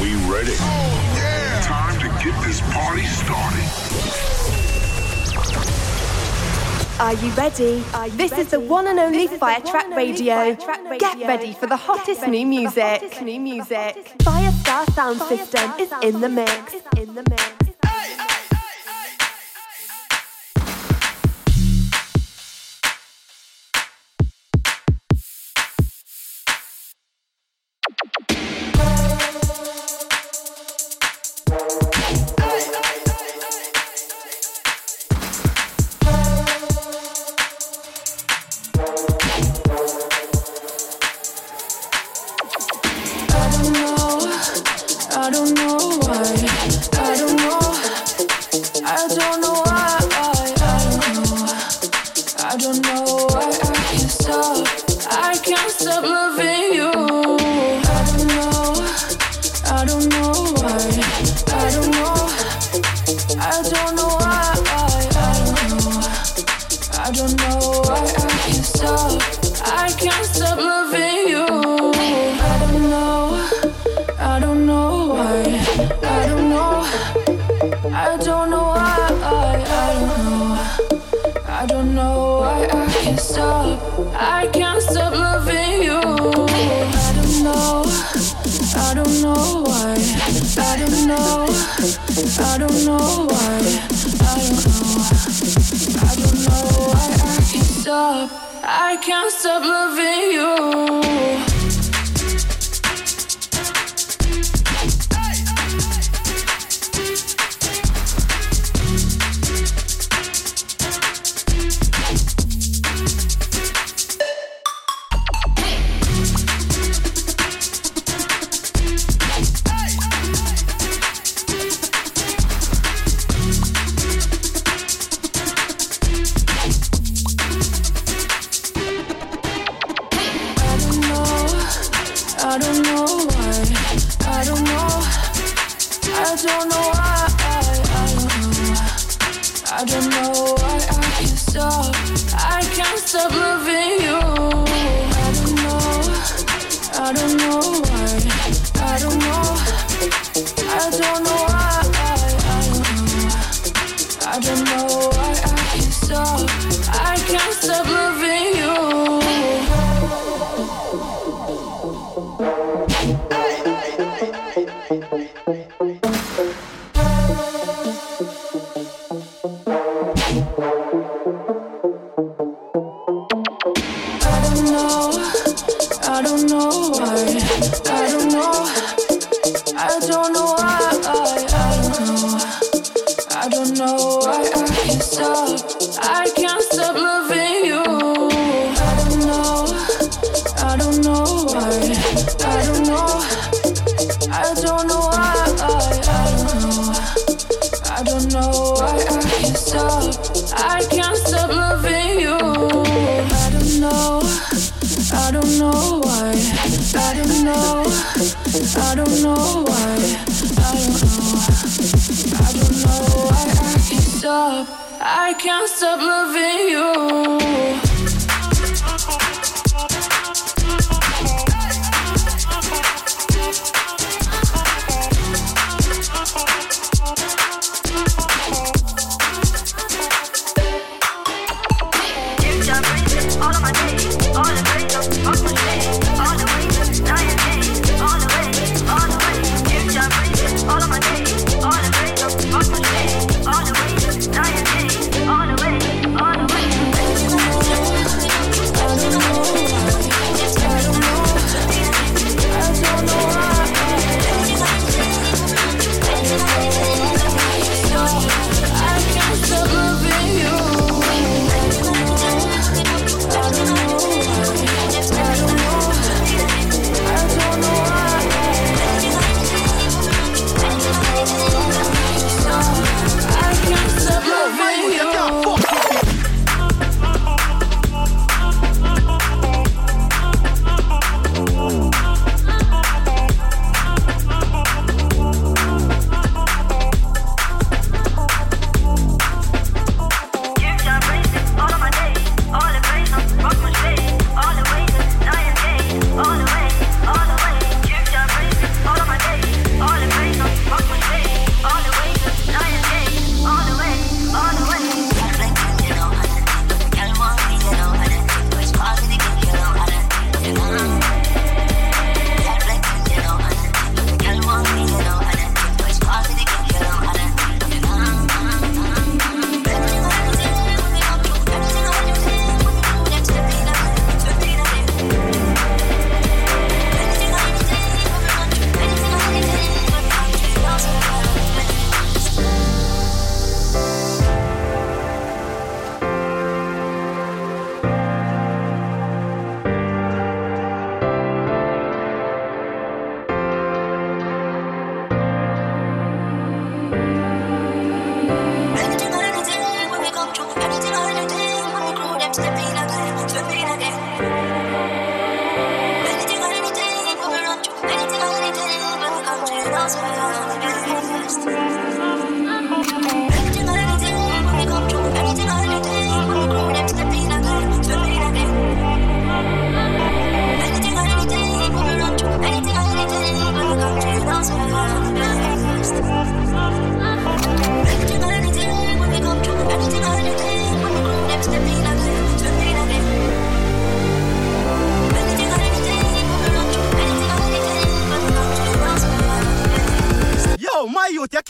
We ready? Oh, yeah. Time to get this party started. Are you ready? Are you this ready? is the one and only Firetraxxx Radio. Radio. Get ready for the hottest ready new music. New music. Firestar Sound System is in the mix. In the mix.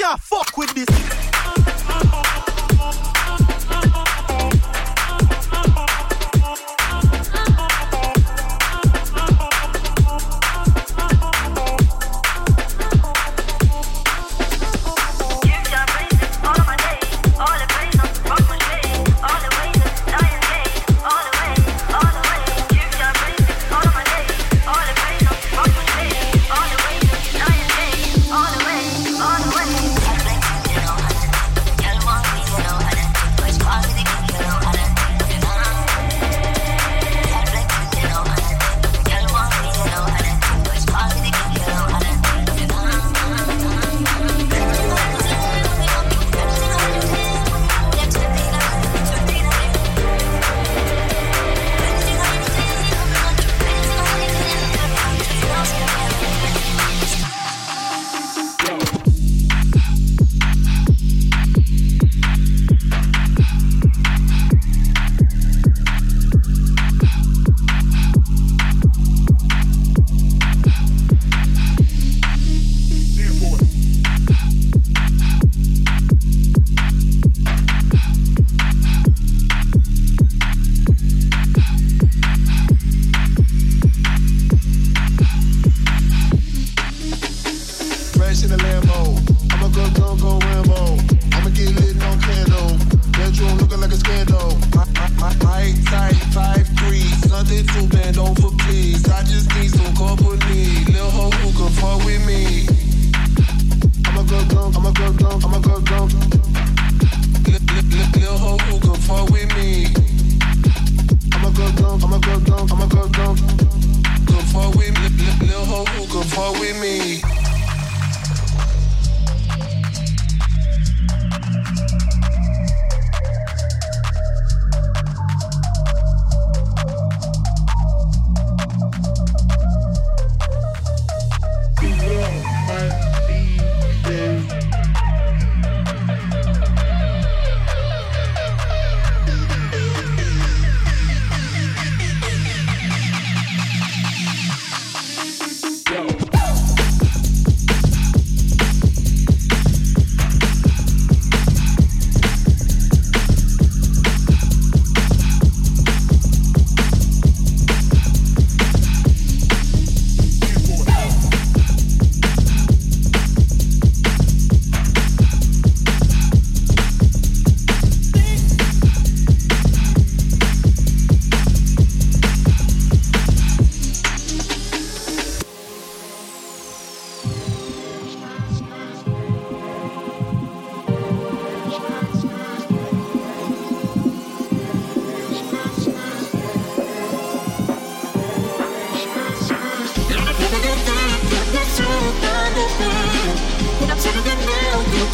Can't fuck with this.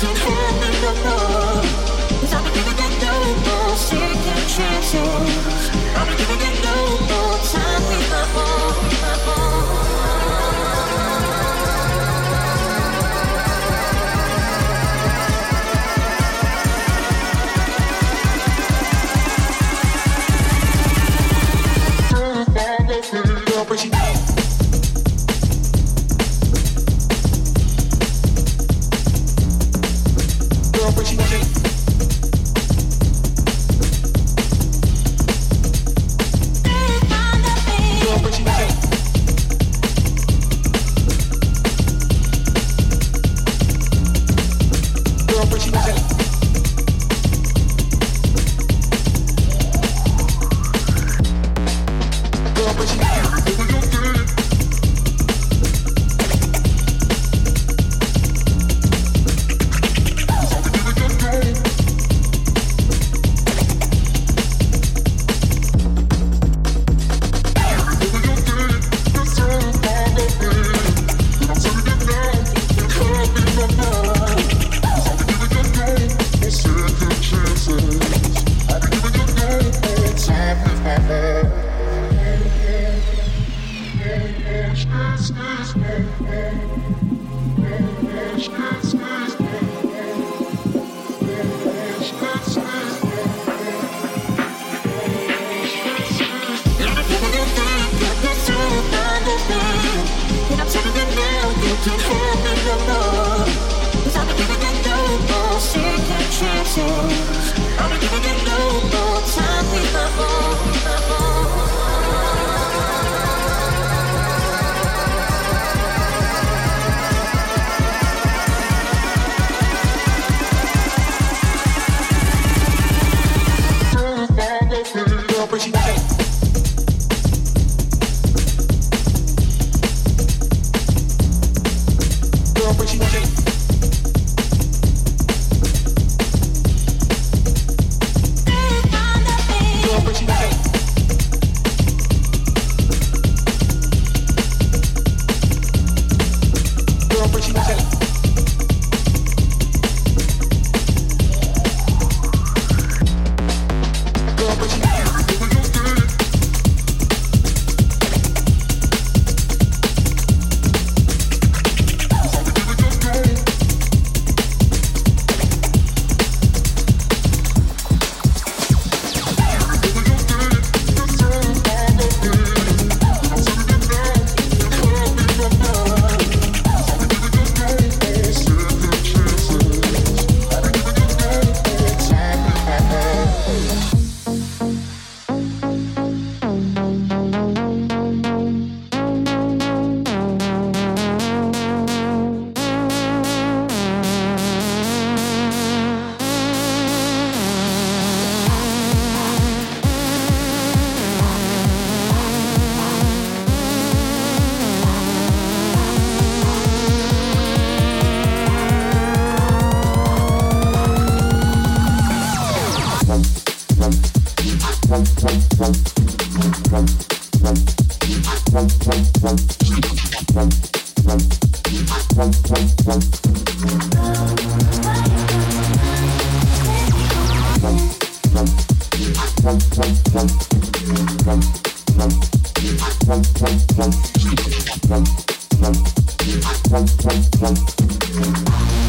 Taking chances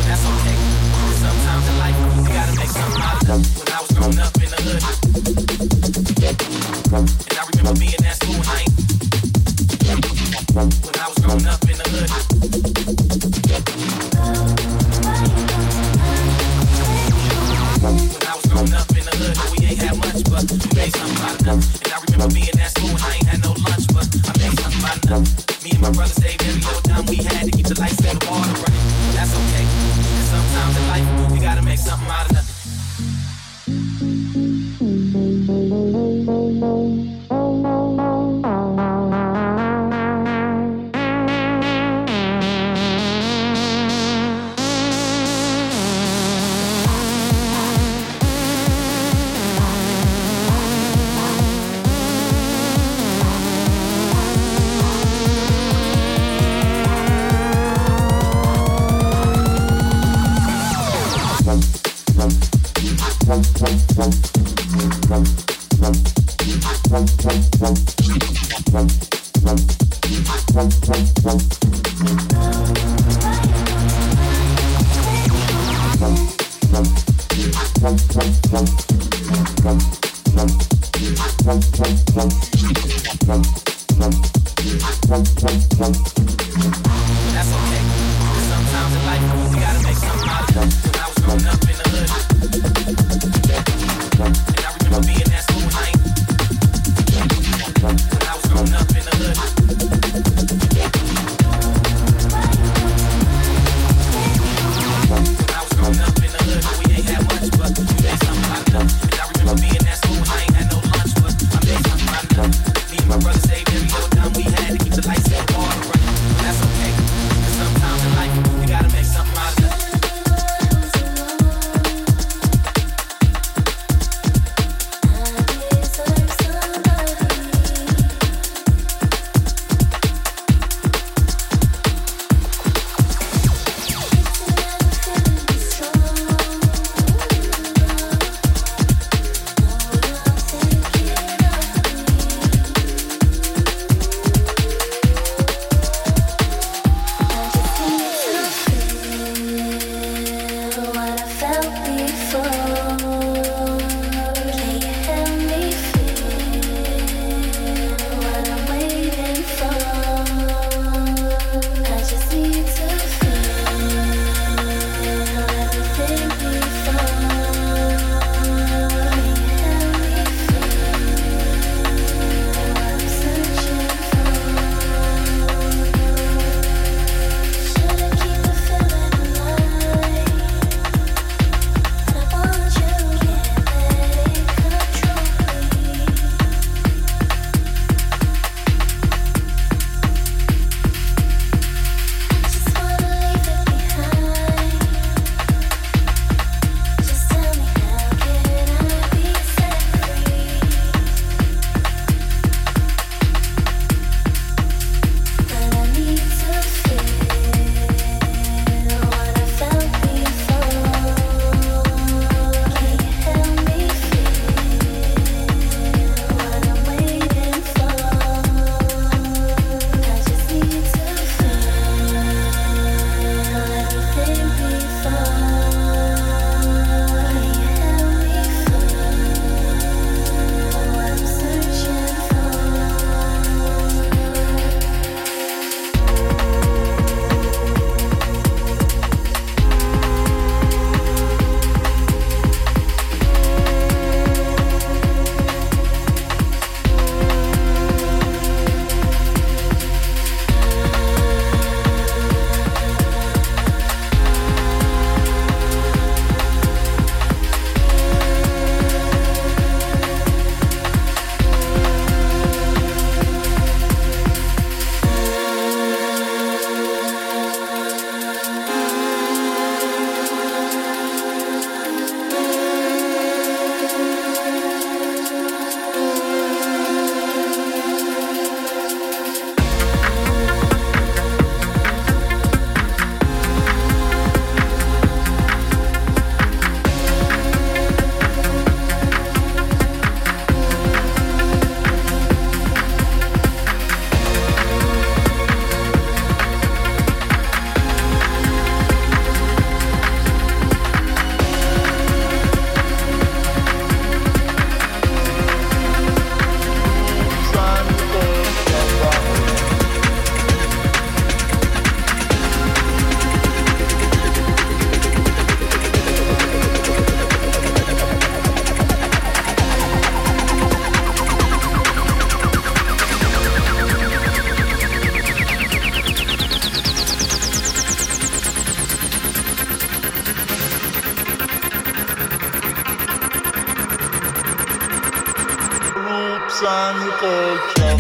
That's okay. Sometimes in life you gotta make something out of it.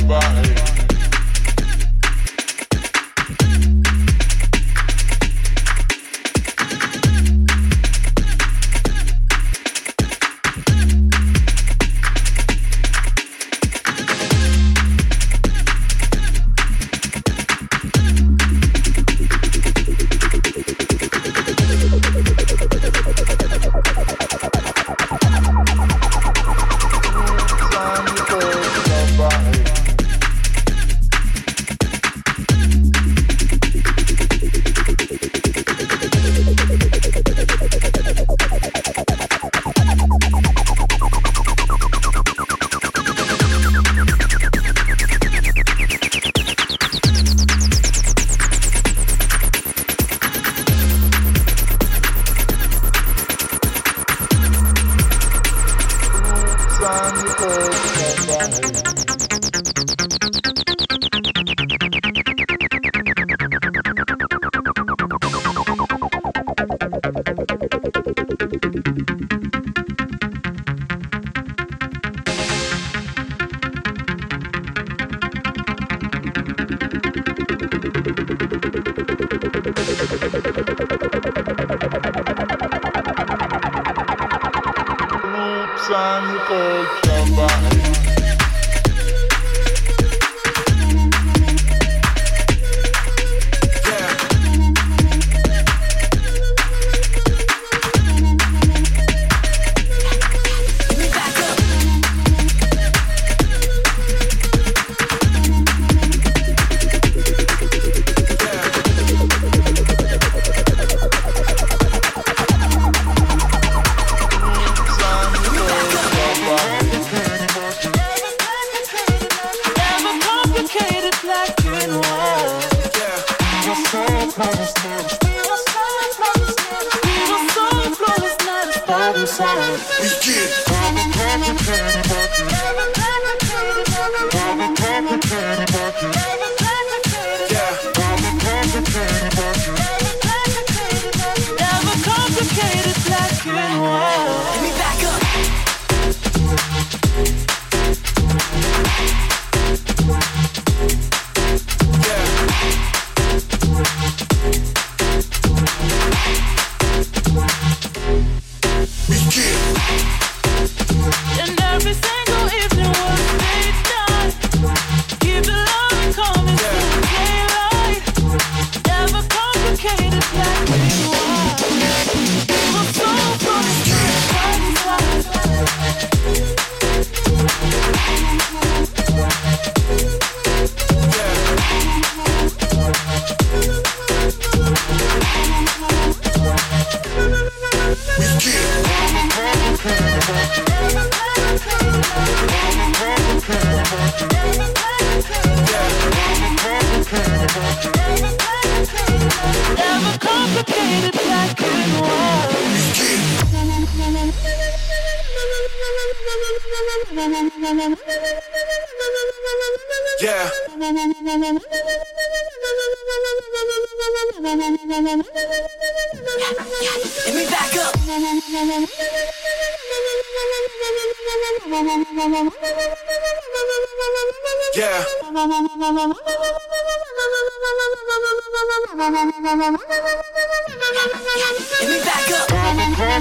goodbye.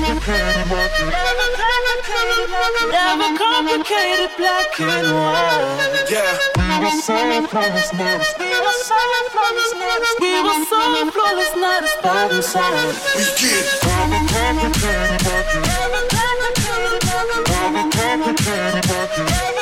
Never complicated black and white. Yeah. We were a We were We were flawless, not a inside. We get. Never complicated black and white. Complicated black and white.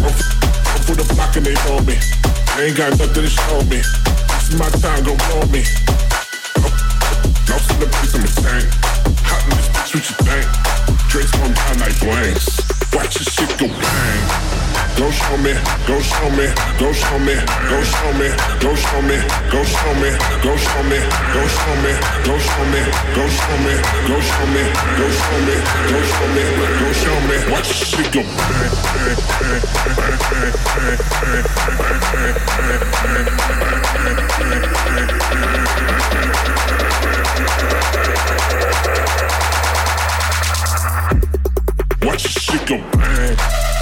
For- run, for- the block and they on me. They ain't got nothing to show me. This is my time, go on me. Lost in the place, I'm a tank. Hot in this bitch, what you think? Drake's gon' down like blanks. Watch this shit go bang. Go show me, go show me, go show me, go show me, go show me, go show me, go show me, go show me, go show me, go show me, go show me, go show me, go show me, go show me. This shit go. Watch shit go. Bang.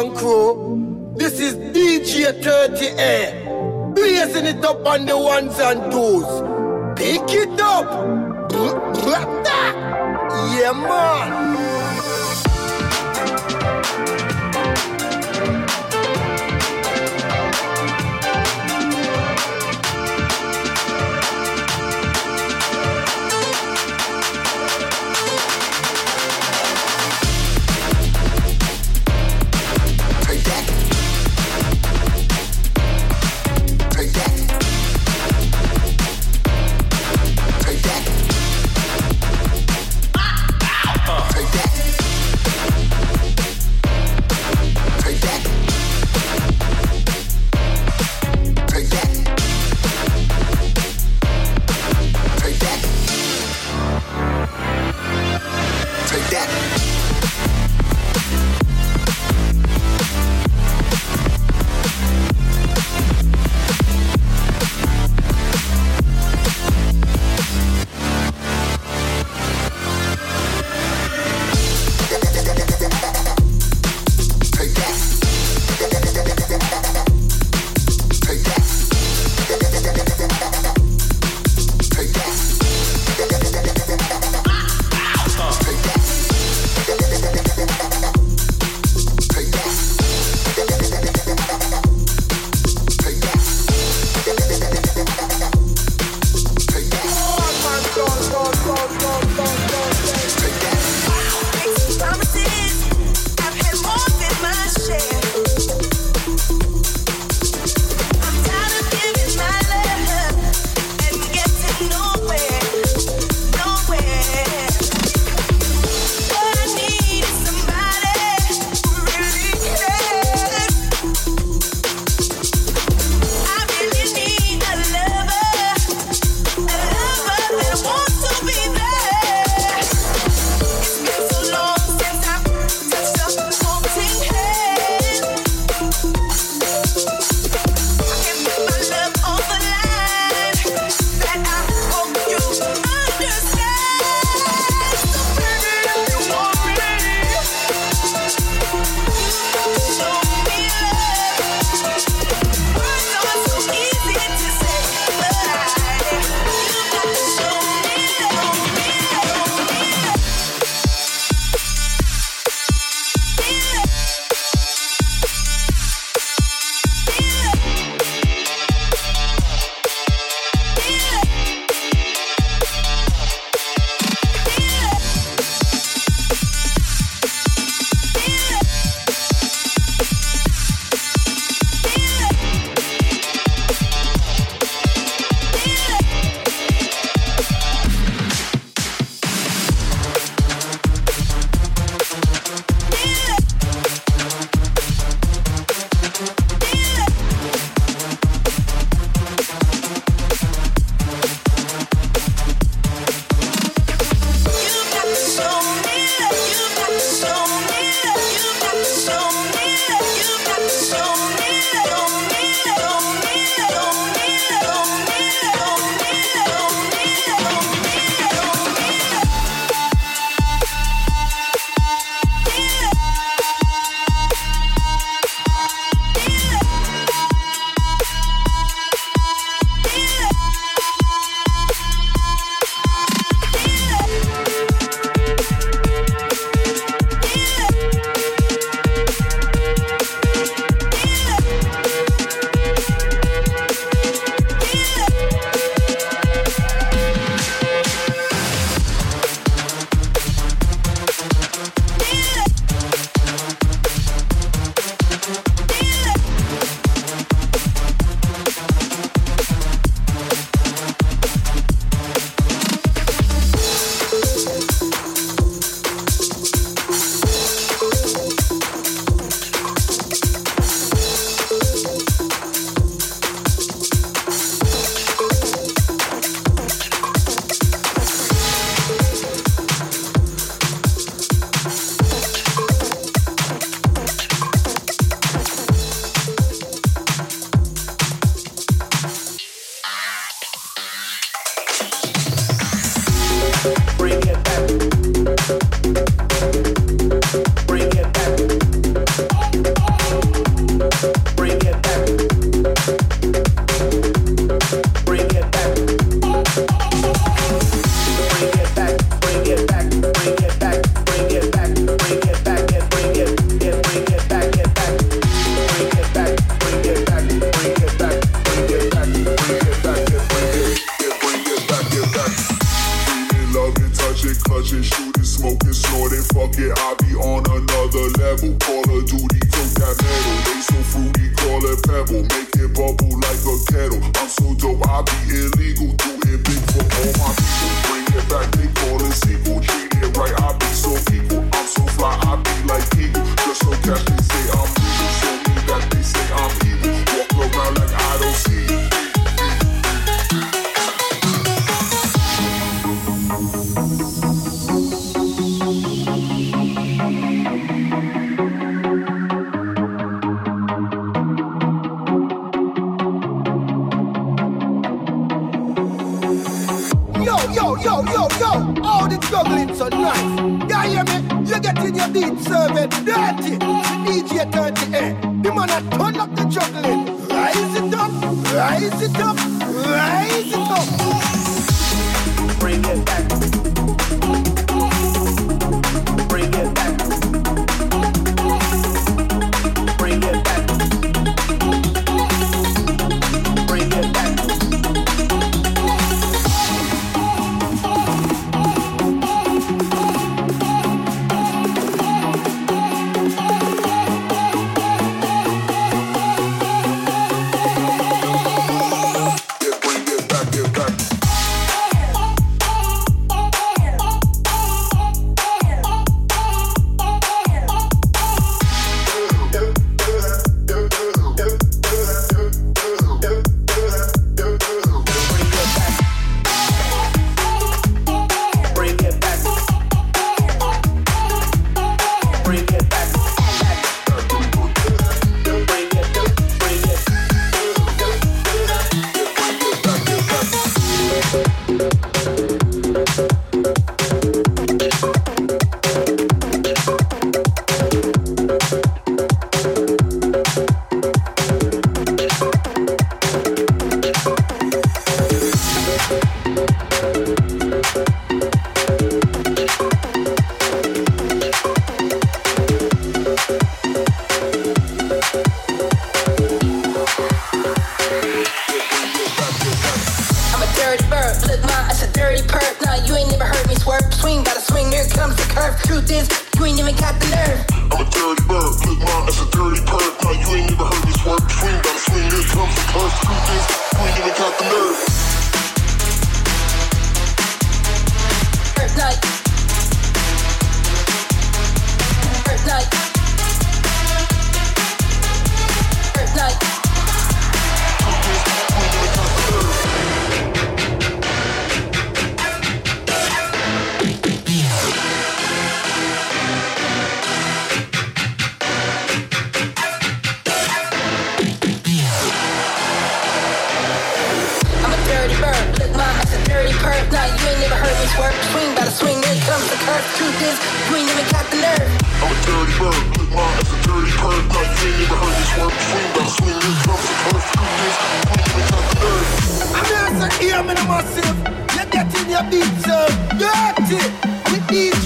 And crew.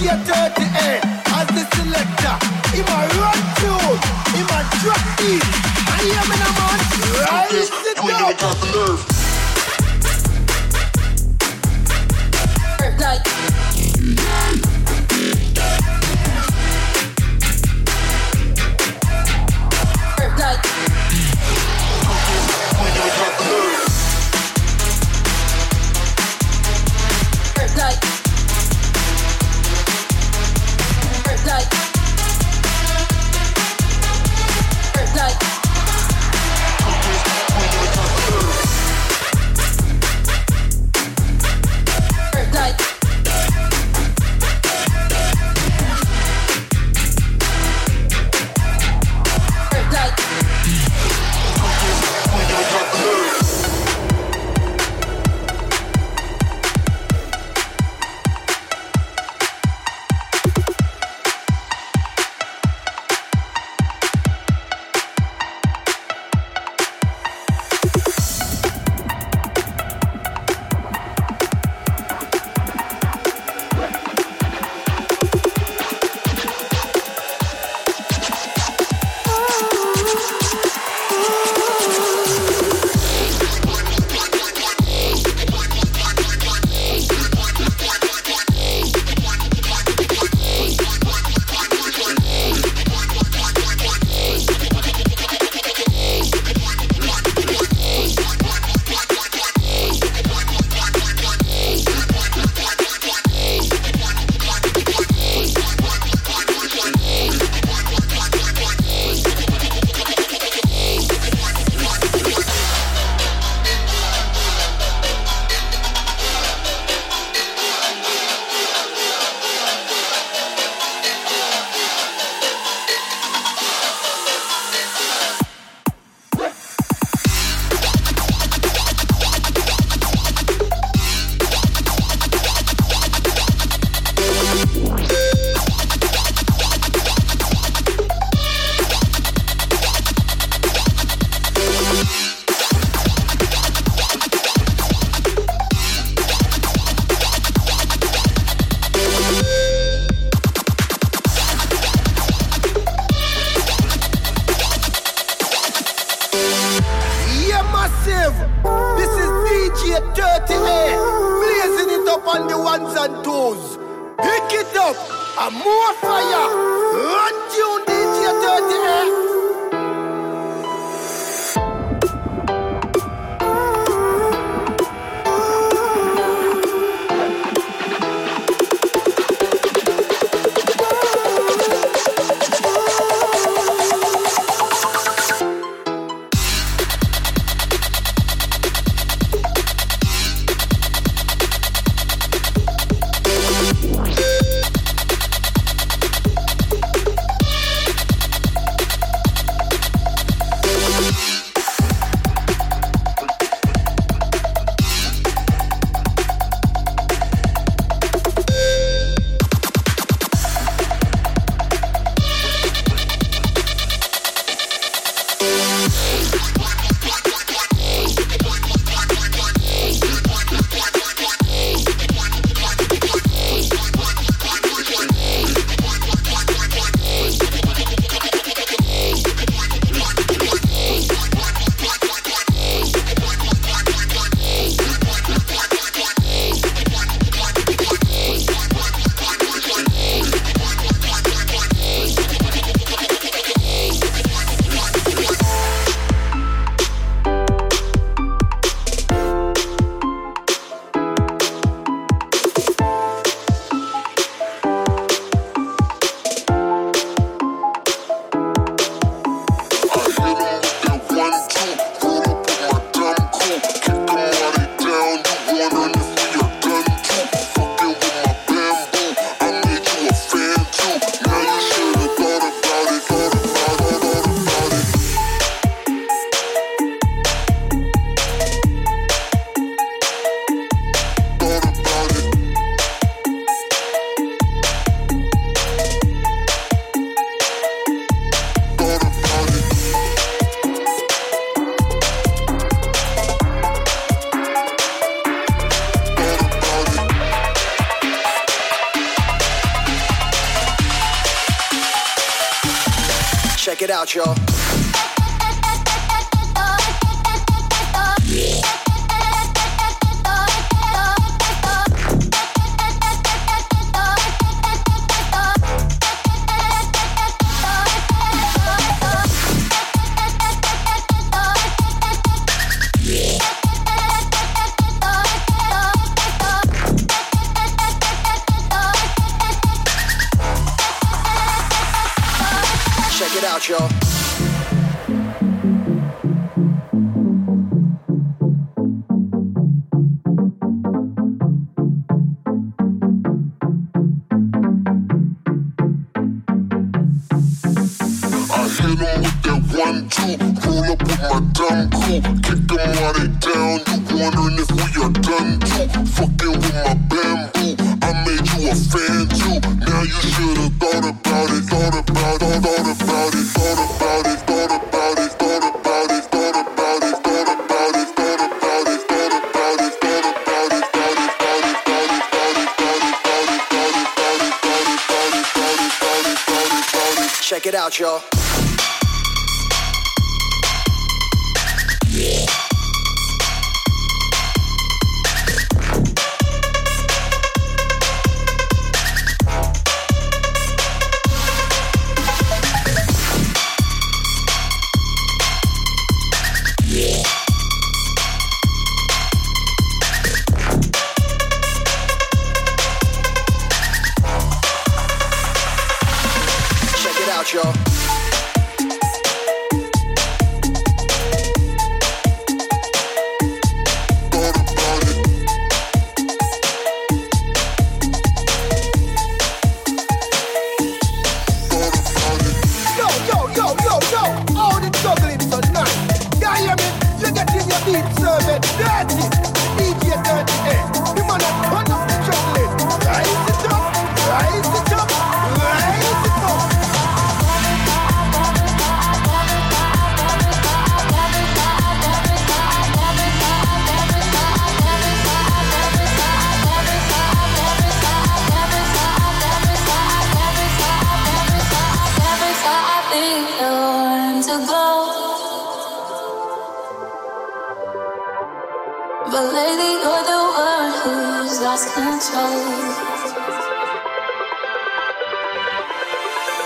year 38 as the selector. Him a run tune, him a drop beat. I hear me now, man. with that one, two. Roll up with my dumb crew. Kick them while they down. You wondering if we are done too. Fucking with my bamboo. I made you a fan too. Now you should've thought about it, thought about thought thought about it, thought about it, thought about it, thought about it. Check it out, y'all.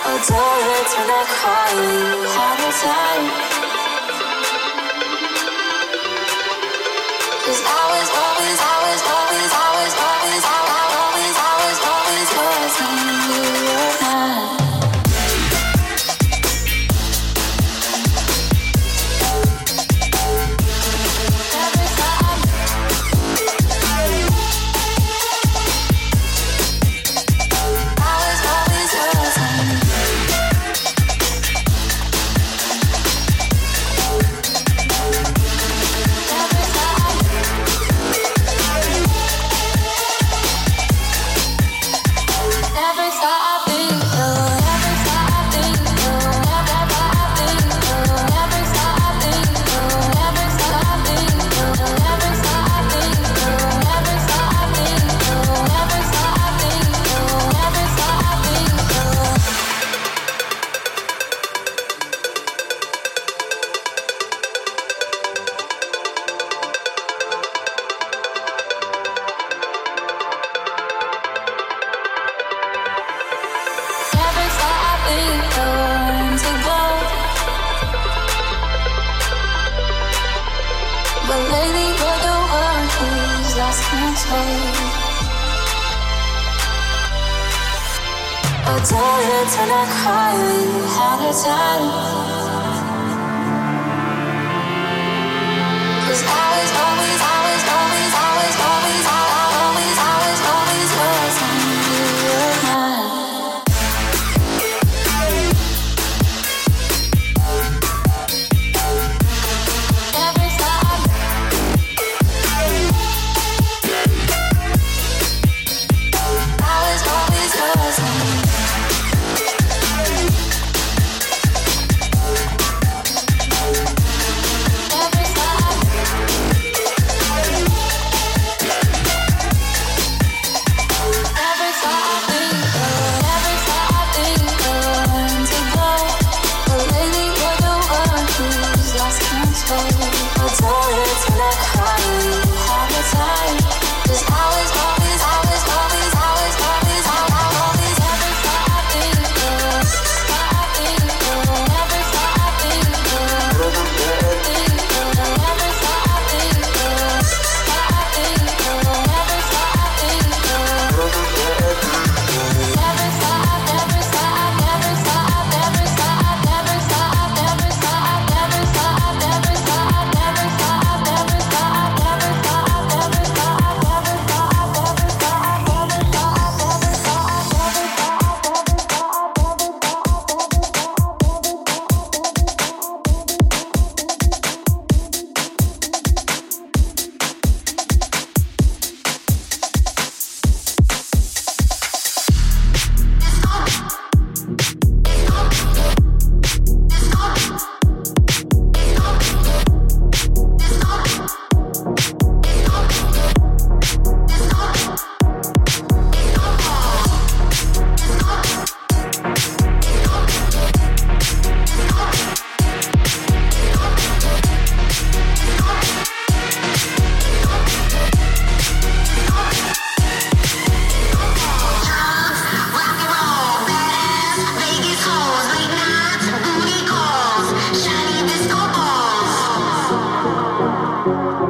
Cause always, always, always, always, always, always,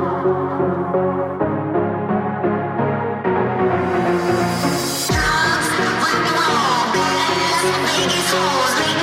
Make it so, make